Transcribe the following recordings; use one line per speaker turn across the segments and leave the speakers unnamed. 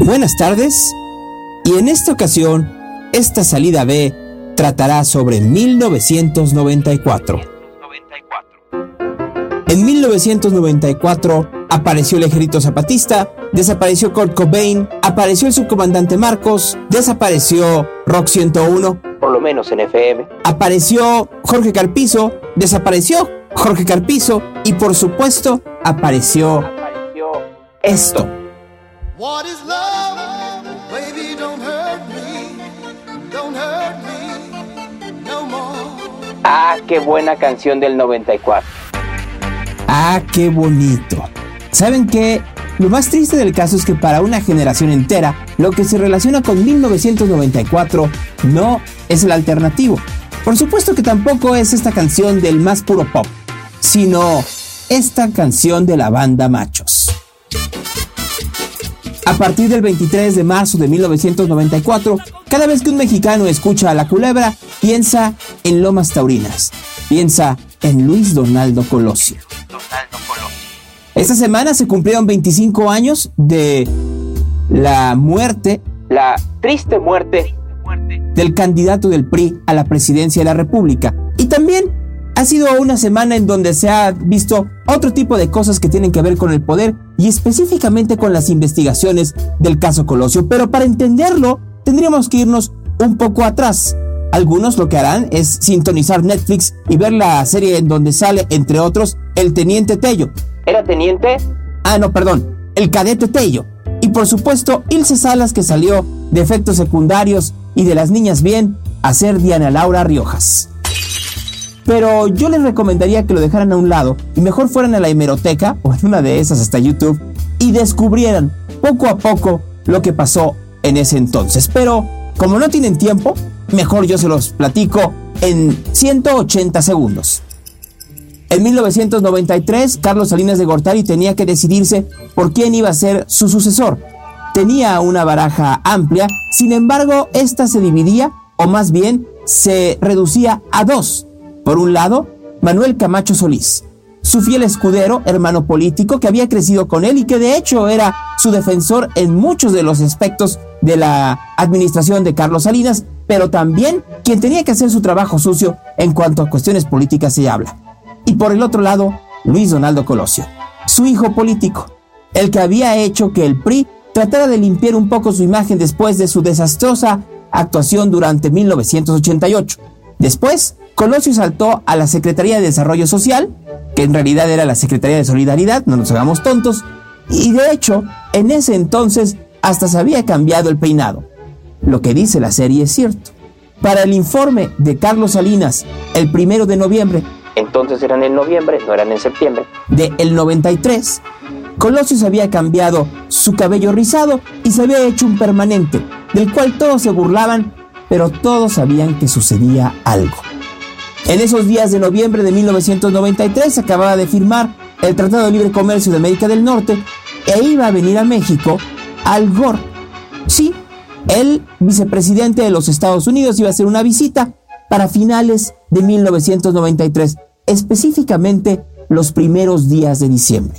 Buenas tardes. Y en esta ocasión, esta salida B tratará sobre 1994. En 1994 apareció el ejército zapatista, desapareció Kurt Cobain, apareció el subcomandante Marcos, desapareció Rock 101, por lo menos en FM, apareció Jorge Carpizo, desapareció Jorge Carpizo y por supuesto apareció, apareció esto. What is love? Baby, don't hurt me. Don't hurt me no more. Ah, qué buena canción del 94. Ah, qué bonito. ¿Saben qué? Lo más triste del caso es que para una generación entera, lo que se relaciona con 1994 no es el alternativo. Por supuesto que tampoco es esta canción del más puro pop, sino esta canción de la banda Machos. A partir del 23 de marzo de 1994, cada vez que un mexicano escucha a la culebra, piensa en Lomas Taurinas, piensa en Luis Donaldo Colosio. Esta semana se cumplieron 25 años de la muerte, la triste muerte del candidato del PRI a la presidencia de la República. Y también ha sido una semana en donde se ha visto otro tipo de cosas que tienen que ver con el poder y específicamente con las investigaciones del caso Colosio. Pero para entenderlo, tendríamos que irnos un poco atrás. Algunos lo que harán es sintonizar Netflix y ver la serie en donde sale, entre otros, el Teniente Tello. ¿Era Teniente? Ah, no, perdón, el Cadete Tello. Y por supuesto, Ilse Salas que salió de efectos secundarios y de las niñas bien a ser Diana Laura Riojas. Pero yo les recomendaría que lo dejaran a un lado y mejor fueran a la hemeroteca o en una de esas hasta YouTube y descubrieran poco a poco lo que pasó en ese entonces. Pero como no tienen tiempo, mejor yo se los platico en 180 segundos. En 1993, Carlos Salinas de Gortari tenía que decidirse por quién iba a ser su sucesor. Tenía una baraja amplia, sin embargo, esta se dividía, o más bien, se reducía a dos por un lado, Manuel Camacho Solís, su fiel escudero, hermano político que había crecido con él y que de hecho era su defensor en muchos de los aspectos de la administración de Carlos Salinas, pero también quien tenía que hacer su trabajo sucio en cuanto a cuestiones políticas se habla. Y por el otro lado, Luis Donaldo Colosio, su hijo político, el que había hecho que el PRI tratara de limpiar un poco su imagen después de su desastrosa actuación durante 1988. Después, Colosio saltó a la Secretaría de Desarrollo Social, que en realidad era la Secretaría de Solidaridad, no nos hagamos tontos, y de hecho, en ese entonces hasta se había cambiado el peinado. Lo que dice la serie es cierto. Para el informe de Carlos Salinas, el primero de noviembre, entonces eran en noviembre, no eran en septiembre, de el 93, Colosio se había cambiado su cabello rizado y se había hecho un permanente, del cual todos se burlaban, pero todos sabían que sucedía algo. En esos días de noviembre de 1993 se acababa de firmar el Tratado de Libre Comercio de América del Norte e iba a venir a México Al Gore. Sí, el vicepresidente de los Estados Unidos iba a hacer una visita para finales de 1993, específicamente los primeros días de diciembre.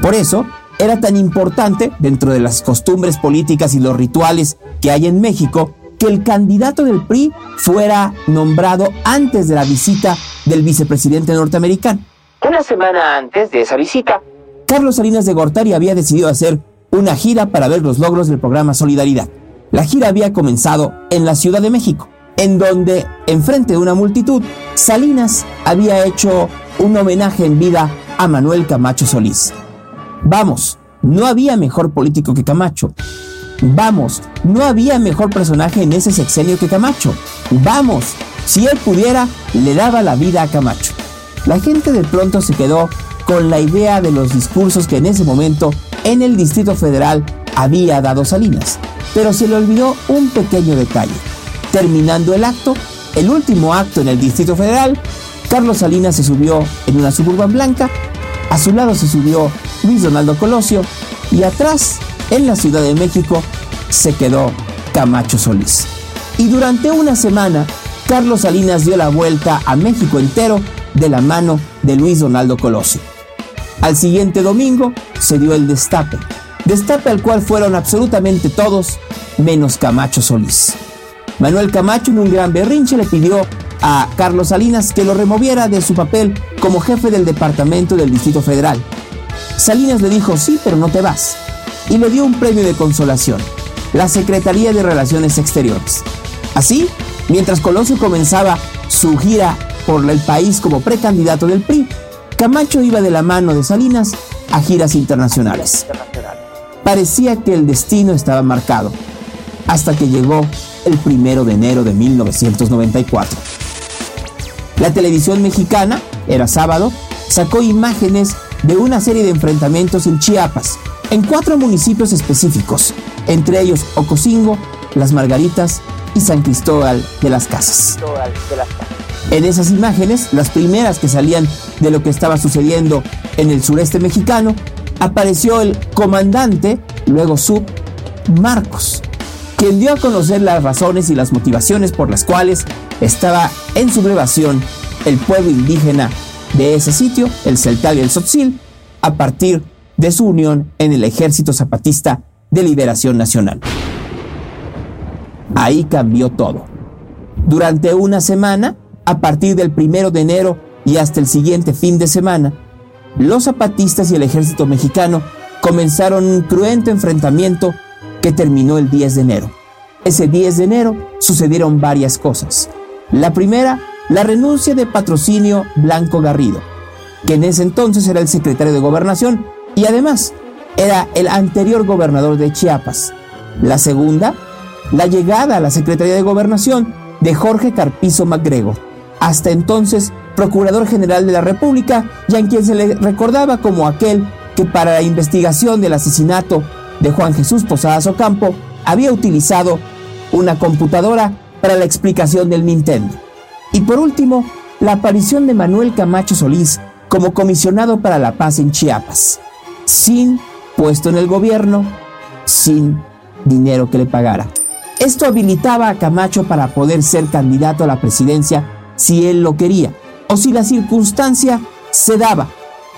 Por eso, era tan importante, dentro de las costumbres políticas y los rituales que hay en México, que el candidato del PRI fuera nombrado antes de la visita del vicepresidente norteamericano. Una semana antes de esa visita, Carlos Salinas de Gortari había decidido hacer una gira para ver los logros del programa Solidaridad. La gira había comenzado en la Ciudad de México, en donde, enfrente de una multitud, Salinas había hecho un homenaje en vida a Manuel Camacho Solís. Vamos, no había mejor político que Camacho. Vamos, no había mejor personaje en ese sexenio que Camacho. Vamos, Si él pudiera, le daba la vida a Camacho. La gente de pronto se quedó con la idea de los discursos que en ese momento en el Distrito Federal había dado Salinas, pero se le olvidó un pequeño detalle. Terminando el acto, el último acto en el Distrito Federal, Carlos Salinas se subió en una suburban blanca, a su lado se subió Luis Donaldo Colosio y atrás, en la Ciudad de México, se quedó Camacho Solís. Y durante una semana, Carlos Salinas dio la vuelta a México entero de la mano de Luis Donaldo Colosio. Al siguiente domingo se dio el destape, destape al cual fueron absolutamente todos, menos Camacho Solís. Manuel Camacho en un gran berrinche le pidió a Carlos Salinas que lo removiera de su papel como jefe del departamento del Distrito Federal. Salinas le dijo sí, pero no te vas, y le dio un premio de consolación, la Secretaría de Relaciones Exteriores. Así, mientras Colosio comenzaba su gira por el país como precandidato del PRI, Camacho iba de la mano de Salinas a giras internacionales. Parecía que el destino estaba marcado, hasta que llegó el primero de enero de 1994. La televisión mexicana, era sábado, sacó imágenes de una serie de enfrentamientos en Chiapas, en cuatro municipios específicos, entre ellos Ocosingo, Las Margaritas y San Cristóbal de las Casas. En esas imágenes, las primeras que salían de lo que estaba sucediendo en el sureste mexicano, apareció el comandante, luego sub, Marcos, quien dio a conocer las razones y las motivaciones por las cuales estaba en sublevación el pueblo indígena de ese sitio, el Celtal y el Sotzil, a partir de su unión en el Ejército Zapatista de Liberación Nacional. Ahí cambió todo. Durante una semana, a partir del primero de enero y hasta el siguiente fin de semana, los zapatistas y el ejército mexicano comenzaron un cruento enfrentamiento que terminó el 10 de enero. Ese 10 de enero sucedieron varias cosas. La primera, la renuncia de patrocinio Blanco Garrido, que en ese entonces era el secretario de gobernación y además era el anterior gobernador de Chiapas. La segunda, la llegada a la Secretaría de Gobernación de Jorge Carpizo MacGregor, hasta entonces Procurador General de la República y a quien se le recordaba como aquel que para la investigación del asesinato de Juan Jesús Posadas Ocampo había utilizado una computadora para la explicación del Nintendo. Y por último, la aparición de Manuel Camacho Solís como comisionado para la paz en Chiapas, sin puesto en el gobierno, sin dinero que le pagara. Esto habilitaba a Camacho para poder ser candidato a la presidencia si él lo quería, o si la circunstancia se daba.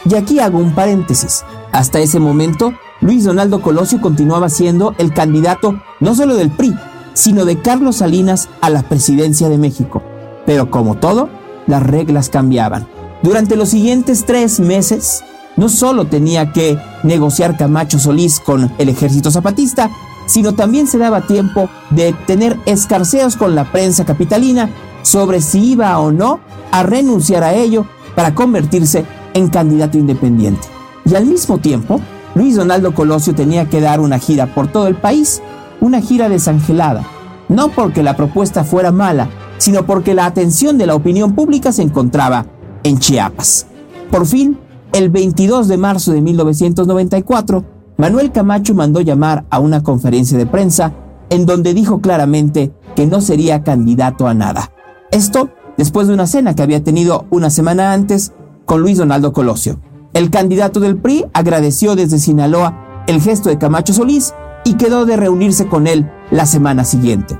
Y aquí hago un paréntesis. Hasta ese momento, Luis Donaldo Colosio continuaba siendo el candidato no solo del PRI, sino de Carlos Salinas a la presidencia de México. Pero como todo, las reglas cambiaban. Durante los siguientes tres meses, no solo tenía que negociar Camacho Solís con el ejército zapatista, sino también se daba tiempo de tener escarceos con la prensa capitalina sobre si iba o no a renunciar a ello para convertirse en candidato independiente. Y al mismo tiempo, Luis Donaldo Colosio tenía que dar una gira por todo el país, una gira desangelada, no porque la propuesta fuera mala, sino porque la atención de la opinión pública se encontraba en Chiapas. Por fin, el 22 de marzo de 1994, Manuel Camacho mandó llamar a una conferencia de prensa en donde dijo claramente que no sería candidato a nada. Esto después de una cena que había tenido una semana antes con Luis Donaldo Colosio. El candidato del PRI agradeció desde Sinaloa el gesto de Camacho Solís y quedó de reunirse con él la semana siguiente.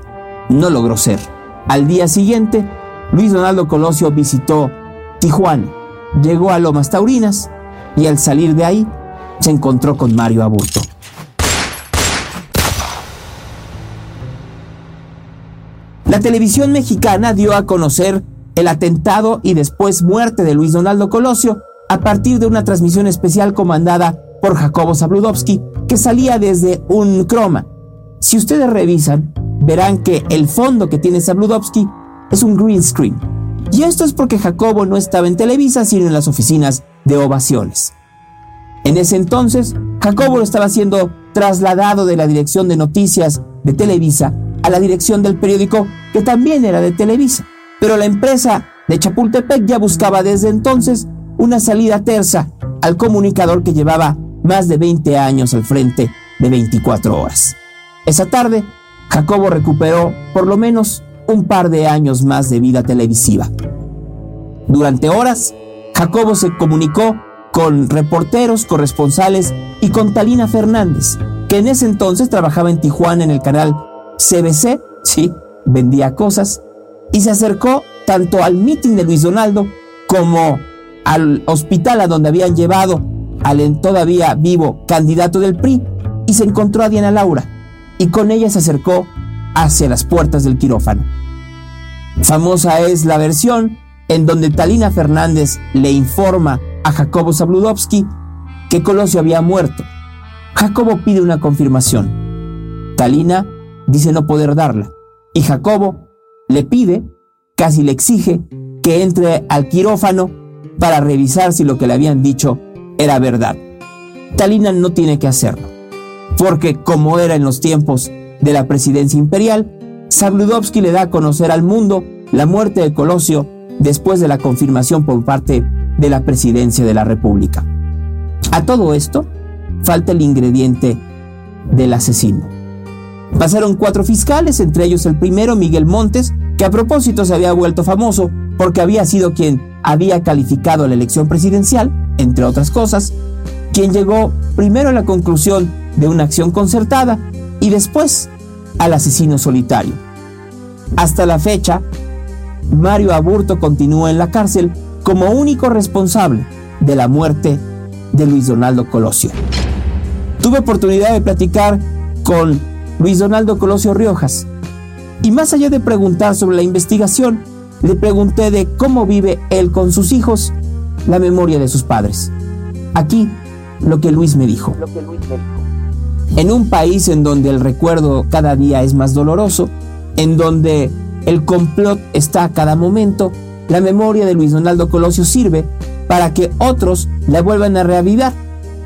No logró ser. Al día siguiente, Luis Donaldo Colosio visitó Tijuana, llegó a Lomas Taurinas y al salir de ahí se encontró con Mario Aburto. La televisión mexicana dio a conocer el atentado y después muerte de Luis Donaldo Colosio a partir de una transmisión especial comandada por Jacobo Zabludovsky que salía desde un croma. Si ustedes revisan, verán que el fondo que tiene Zabludovsky es un green screen. Y esto es porque Jacobo no estaba en Televisa, sino en las oficinas de ovaciones. En ese entonces, Jacobo estaba siendo trasladado de la dirección de noticias de Televisa a la dirección del periódico que también era de Televisa. Pero la empresa de Chapultepec ya buscaba desde entonces una salida tersa al comunicador que llevaba más de 20 años al frente de 24 horas. Esa tarde, Jacobo recuperó por lo menos un par de años más de vida televisiva. Durante horas, Jacobo se comunicó con reporteros, corresponsales y con Talina Fernández, que en ese entonces trabajaba en Tijuana en el canal CBC, sí, vendía cosas, y se acercó tanto al mitin de Luis Donaldo como al hospital a donde habían llevado al todavía vivo candidato del PRI y se encontró a Diana Laura y con ella se acercó hacia las puertas del quirófano. Famosa es la versión en donde Talina Fernández le informa a Jacobo Zabludovsky que Colosio había muerto. Jacobo pide una confirmación. Talina dice no poder darla y Jacobo le pide, casi le exige, que entre al quirófano para revisar si lo que le habían dicho era verdad. Talina no tiene que hacerlo, porque como era en los tiempos de la presidencia imperial, Zabludovsky le da a conocer al mundo la muerte de Colosio después de la confirmación por parte de la presidencia de la República. A todo esto, falta el ingrediente del asesino. Pasaron cuatro fiscales, entre ellos el primero, Miguel Montes, que a propósito se había vuelto famoso porque había sido quien había calificado la elección presidencial, entre otras cosas, quien llegó primero a la conclusión de una acción concertada y después al asesino solitario. Hasta la fecha, Mario Aburto continúa en la cárcel como único responsable de la muerte de Luis Donaldo Colosio. Tuve oportunidad de platicar con Luis Donaldo Colosio Riojas y más allá de preguntar sobre la investigación, le pregunté de cómo vive él con sus hijos la memoria de sus padres. Aquí lo que Luis me dijo. En un país en donde el recuerdo cada día es más doloroso, en donde el complot está a cada momento, la memoria de Luis Donaldo Colosio sirve para que otros la vuelvan a reavivar,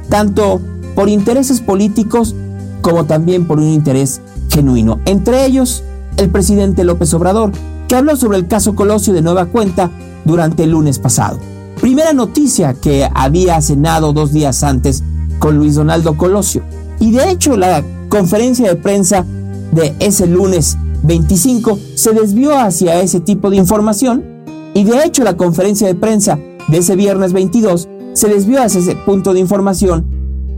tanto por intereses políticos como también por un interés genuino. Entre ellos, el presidente López Obrador, que habló sobre el caso Colosio de nueva cuenta durante el lunes pasado. Primera noticia que había cenado dos días antes con Luis Donaldo Colosio. Y de hecho la conferencia de prensa de ese lunes 25 se desvió hacia ese tipo de información. Y de hecho la conferencia de prensa de ese viernes 22 se desvió hacia ese punto de información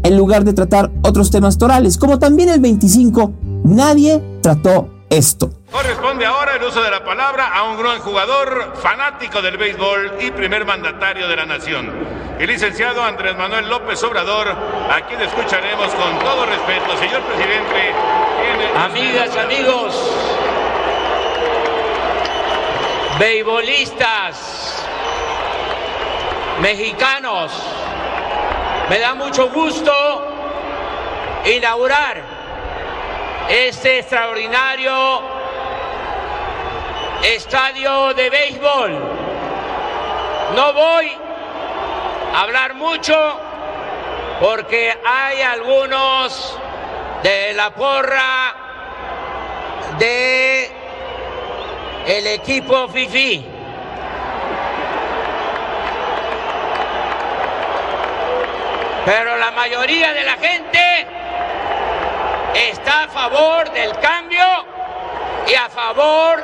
en lugar de tratar otros temas torales, como también el 25 nadie trató esto.
Corresponde ahora el uso de la palabra a un gran jugador fanático del béisbol y primer mandatario de la nación, el licenciado Andrés Manuel López Obrador, a quien escucharemos con todo respeto. Señor presidente,
amigas, amigos, beisbolistas, mexicanos, me da mucho gusto inaugurar este extraordinario estadio de béisbol. No voy hablar mucho porque hay algunos de la porra de el equipo FIFI. Pero la mayoría de la gente está a favor del cambio y a favor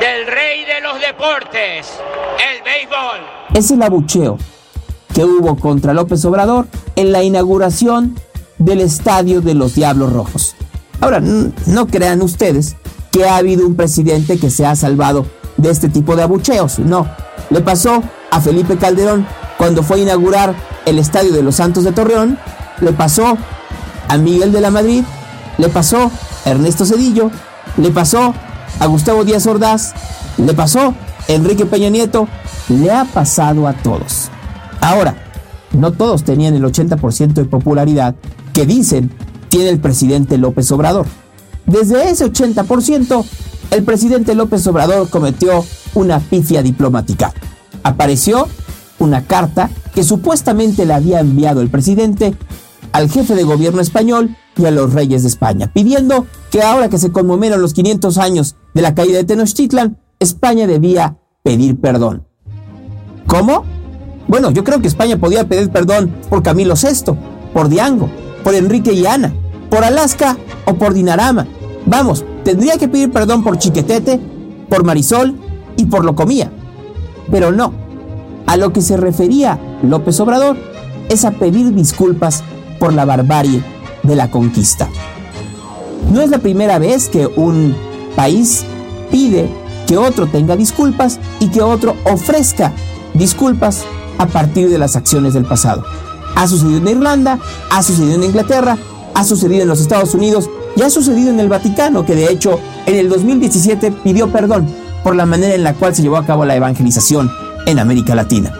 del rey de los deportes, el béisbol.
Es el abucheo hubo contra López Obrador en la inauguración del Estadio de los Diablos Rojos. Ahora, no crean ustedes que ha habido un presidente que se ha salvado de este tipo de abucheos. No, le pasó a Felipe Calderón cuando fue a inaugurar el Estadio de los Santos de Torreón, le pasó a Miguel de la Madrid le pasó a Ernesto Cedillo, le pasó a Gustavo Díaz Ordaz, le pasó a Enrique Peña Nieto, le ha pasado a todos. Ahora, no todos tenían el 80% de popularidad que dicen tiene el presidente López Obrador. Desde ese 80%, el presidente López Obrador cometió una pifia diplomática. Apareció una carta que supuestamente le había enviado el presidente al jefe de gobierno español y a los reyes de España, pidiendo que ahora que se conmemoran los 500 años de la caída de Tenochtitlan, España debía pedir perdón. ¿Cómo? Bueno, yo creo que España podía pedir perdón por Camilo VI, por Diango, por Enrique y Ana, por Alaska o por Dinarama. Vamos, tendría que pedir perdón por Chiquetete, por Marisol y por Locomía. Pero no, a lo que se refería López Obrador es a pedir disculpas por la barbarie de la conquista. No es la primera vez que un país pide que otro tenga disculpas y que otro ofrezca disculpas a partir de las acciones del pasado. Ha sucedido en Irlanda, ha sucedido en Inglaterra, ha sucedido en los Estados Unidos y ha sucedido en el Vaticano, que de hecho en el 2017 pidió perdón por la manera en la cual se llevó a cabo la evangelización en América Latina.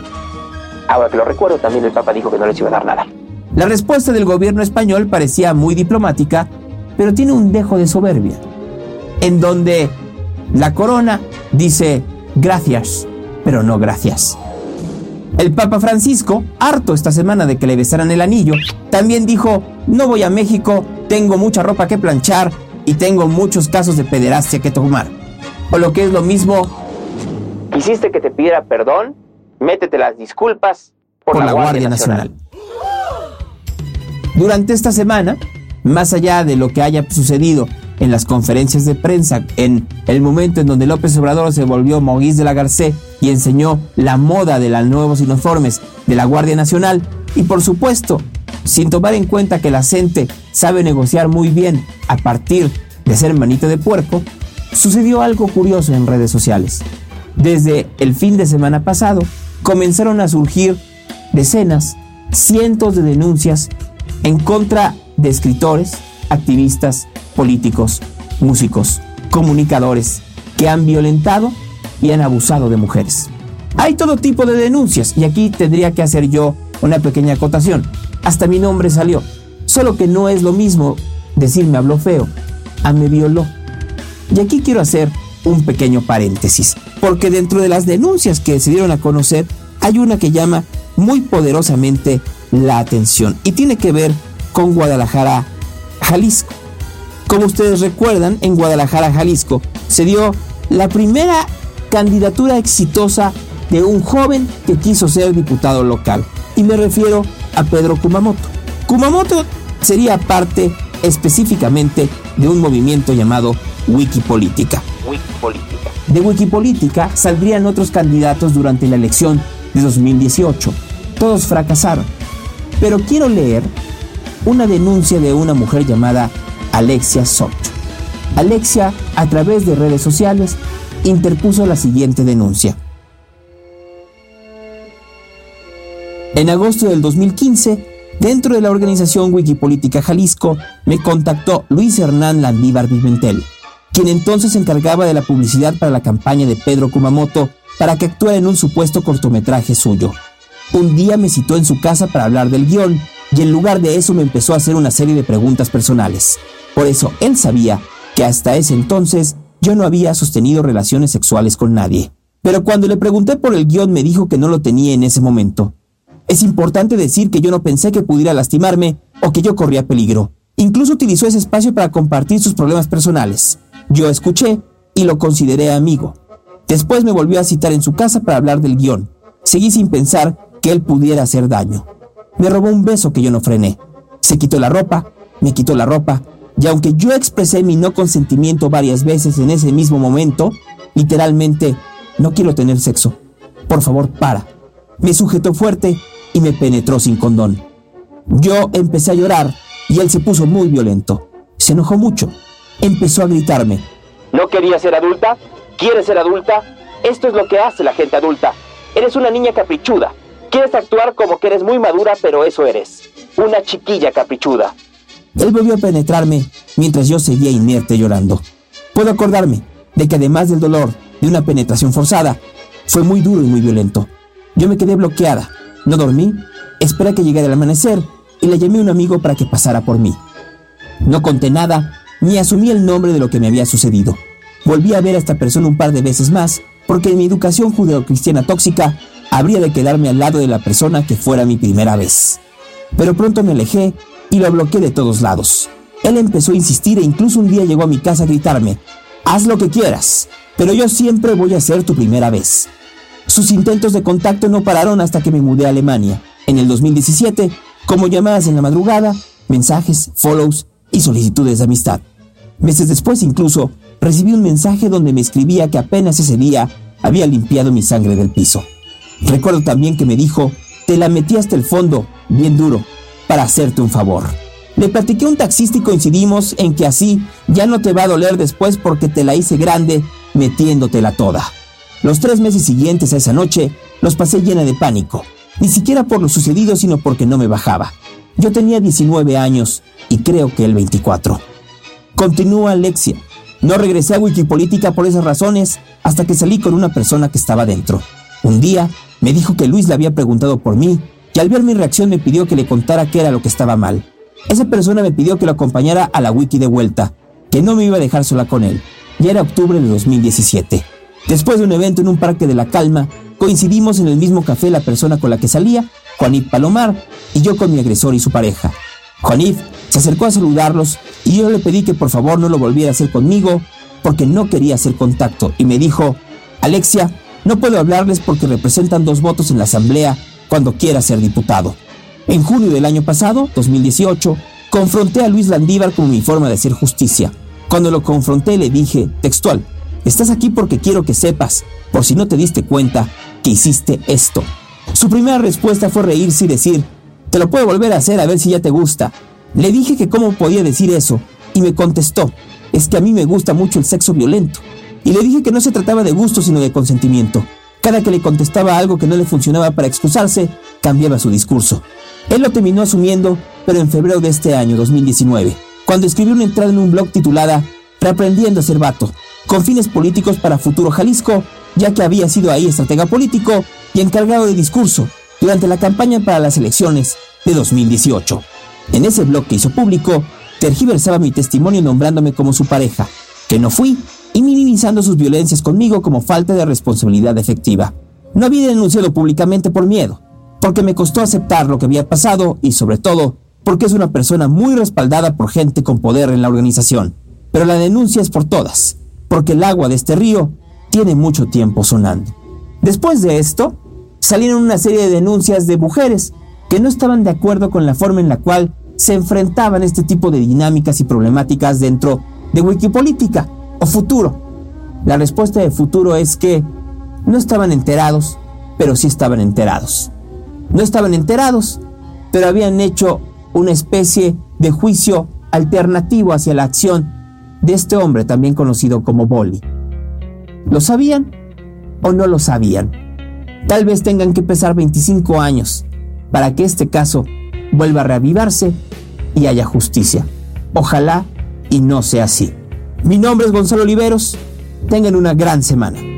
Ahora que lo recuerdo, también el Papa dijo que no les iba a dar nada.
La respuesta del gobierno español parecía muy diplomática, pero tiene un dejo de soberbia, en donde la corona dice gracias, pero no gracias. El Papa Francisco, harto esta semana de que le besaran el anillo, también dijo, no voy a México, tengo mucha ropa que planchar y tengo muchos casos de pederastia que tomar. O lo que es lo mismo,
¿Quisiste que te pidiera perdón? Métete las disculpas por,
por la, Guardia, Nacional. Durante esta semana, más allá de lo que haya sucedido en las conferencias de prensa, en el momento en donde López Obrador se volvió Moguís de la Garcé y enseñó la moda de los nuevos uniformes de la Guardia Nacional, y por supuesto, sin tomar en cuenta que la gente sabe negociar muy bien a partir de ser manito de puerco, sucedió algo curioso en redes sociales. Desde el fin de semana pasado, comenzaron a surgir decenas, cientos de denuncias en contra de escritores, activistas, políticos, músicos, comunicadores que han violentado y han abusado de mujeres. Hay todo tipo de denuncias y aquí tendría que hacer yo una pequeña acotación. Hasta mi nombre salió. Solo que no es lo mismo decir me habló feo a me violó. Y aquí quiero hacer un pequeño paréntesis, porque dentro de las denuncias que se dieron a conocer hay una que llama muy poderosamente la atención y tiene que ver con Guadalajara, Jalisco. Como ustedes recuerdan, en Guadalajara, Jalisco, se dio la primera candidatura exitosa de un joven que quiso ser diputado local. Y me refiero a Pedro Kumamoto. Kumamoto sería parte específicamente de un movimiento llamado Wikipolítica.
Wikipolítica.
De Wikipolítica saldrían otros candidatos durante la elección de 2018. Todos fracasaron. Pero quiero leer una denuncia de una mujer llamada Alexia Soto. Alexia, a través de redes sociales, interpuso la siguiente denuncia. En agosto del 2015, dentro de la organización Wikipolítica Jalisco, me contactó Luis Hernán Landívar Pimentel, quien entonces se encargaba de la publicidad para la campaña de Pedro Kumamoto para que actuara en un supuesto cortometraje suyo. Un día me citó en su casa para hablar del guion y en lugar de eso me empezó a hacer una serie de preguntas personales. Por eso él sabía que hasta ese entonces yo no había sostenido relaciones sexuales con nadie. Pero cuando le pregunté por el guion me dijo que no lo tenía en ese momento. Es importante decir que yo no pensé que pudiera lastimarme o que yo corría peligro. Incluso utilizó ese espacio para compartir sus problemas personales. Yo escuché y lo consideré amigo. Después me volvió a citar en su casa para hablar del guion. Seguí sin pensar que él pudiera hacer daño. Me robó un beso que yo no frené. Se quitó la ropa, me quitó la ropa, y aunque yo expresé mi no consentimiento varias veces en ese mismo momento, literalmente, no quiero tener sexo. Por favor, para. Me sujetó fuerte y me penetró sin condón. Yo empecé a llorar y él se puso muy violento. Se enojó mucho. Empezó a gritarme.
¿No querías ser adulta? ¿Quieres ser adulta? Esto es lo que hace la gente adulta. Eres una niña caprichuda. Quieres actuar como que eres muy madura, pero eso eres. Una chiquilla caprichuda.
Él volvió a penetrarme mientras yo seguía inerte llorando. Puedo acordarme de que además del dolor de una penetración forzada, fue muy duro y muy violento. Yo me quedé bloqueada, no dormí, esperé a que llegara el amanecer y le llamé a un amigo para que pasara por mí. No conté nada ni asumí el nombre de lo que me había sucedido. Volví a ver a esta persona un par de veces más porque en mi educación judeocristiana tóxica habría de quedarme al lado de la persona que fuera mi primera vez. Pero pronto me alejé y lo bloqueé de todos lados. Él empezó a insistir e incluso un día llegó a mi casa a gritarme, haz lo que quieras, pero yo siempre voy a ser tu primera vez. Sus intentos de contacto no pararon hasta que me mudé a Alemania. En el 2017, como llamadas en la madrugada, mensajes, follows y solicitudes de amistad. Meses después incluso, recibí un mensaje donde me escribía que apenas ese día había limpiado mi sangre del piso. Recuerdo también que me dijo, te la metí hasta el fondo, bien duro, para hacerte un favor. Le platiqué a un taxista y coincidimos en que así ya no te va a doler después porque te la hice grande metiéndotela toda. Los tres meses siguientes a esa noche los pasé llena de pánico, ni siquiera por lo sucedido sino porque no me bajaba. Yo tenía 19 años y creo que el 24. Continúa Alexia. No regresé a Wikipolítica por esas razones hasta que salí con una persona que estaba dentro. Un día me dijo que Luis le había preguntado por mí y al ver mi reacción me pidió que le contara qué era lo que estaba mal. Esa persona me pidió que lo acompañara a la wiki de vuelta, que no me iba a dejar sola con él. Ya era octubre de 2017. Después de un evento en un parque de la calma, coincidimos en el mismo café la persona con la que salía, Juanif Palomar, y yo con mi agresor y su pareja. Juanif se acercó a saludarlos y yo le pedí que por favor no lo volviera a hacer conmigo porque no quería hacer contacto y me dijo, Alexia, no puedo hablarles porque representan dos votos en la asamblea cuando quiera ser diputado. En junio del año pasado, 2018, confronté a Luis Landívar como mi forma de hacer justicia. Cuando lo confronté le dije, textual, estás aquí porque quiero que sepas, por si no te diste cuenta, que hiciste esto. Su primera respuesta fue reírse y decir, te lo puedo volver a hacer a ver si ya te gusta. Le dije que cómo podía decir eso, y me contestó, es que a mí me gusta mucho el sexo violento. Y le dije que no se trataba de gusto sino de consentimiento. Cada que le contestaba algo que no le funcionaba para excusarse, cambiaba su discurso. Él lo terminó asumiendo, pero en febrero de este año, 2019, cuando escribió una entrada en un blog titulada Reaprendiendo a ser vato, con fines políticos para Futuro Jalisco, ya que había sido ahí estratega político y encargado de discurso durante la campaña para las elecciones de 2018. En ese blog que hizo público, tergiversaba mi testimonio nombrándome como su pareja, que no fui, y minimizando sus violencias conmigo como falta de responsabilidad efectiva. No había denunciado públicamente por miedo, porque me costó aceptar lo que había pasado y sobre todo porque es una persona muy respaldada por gente con poder en la organización. Pero la denuncia es por todas, porque el agua de este río tiene mucho tiempo sonando. Después de esto, salieron una serie de denuncias de mujeres que no estaban de acuerdo con la forma en la cual se enfrentaban este tipo de dinámicas y problemáticas dentro de Wikipolítica o Futuro. La respuesta de Futuro es que no estaban enterados, pero sí estaban enterados. No estaban enterados, pero habían hecho una especie de juicio alternativo hacia la acción de este hombre también conocido como Bolly. ¿Lo sabían o no lo sabían? Tal vez tengan que pesar 25 años para que este caso vuelva a reavivarse y haya justicia. Ojalá y no sea así. Mi nombre es Gonzalo Oliveros. Tengan una gran semana.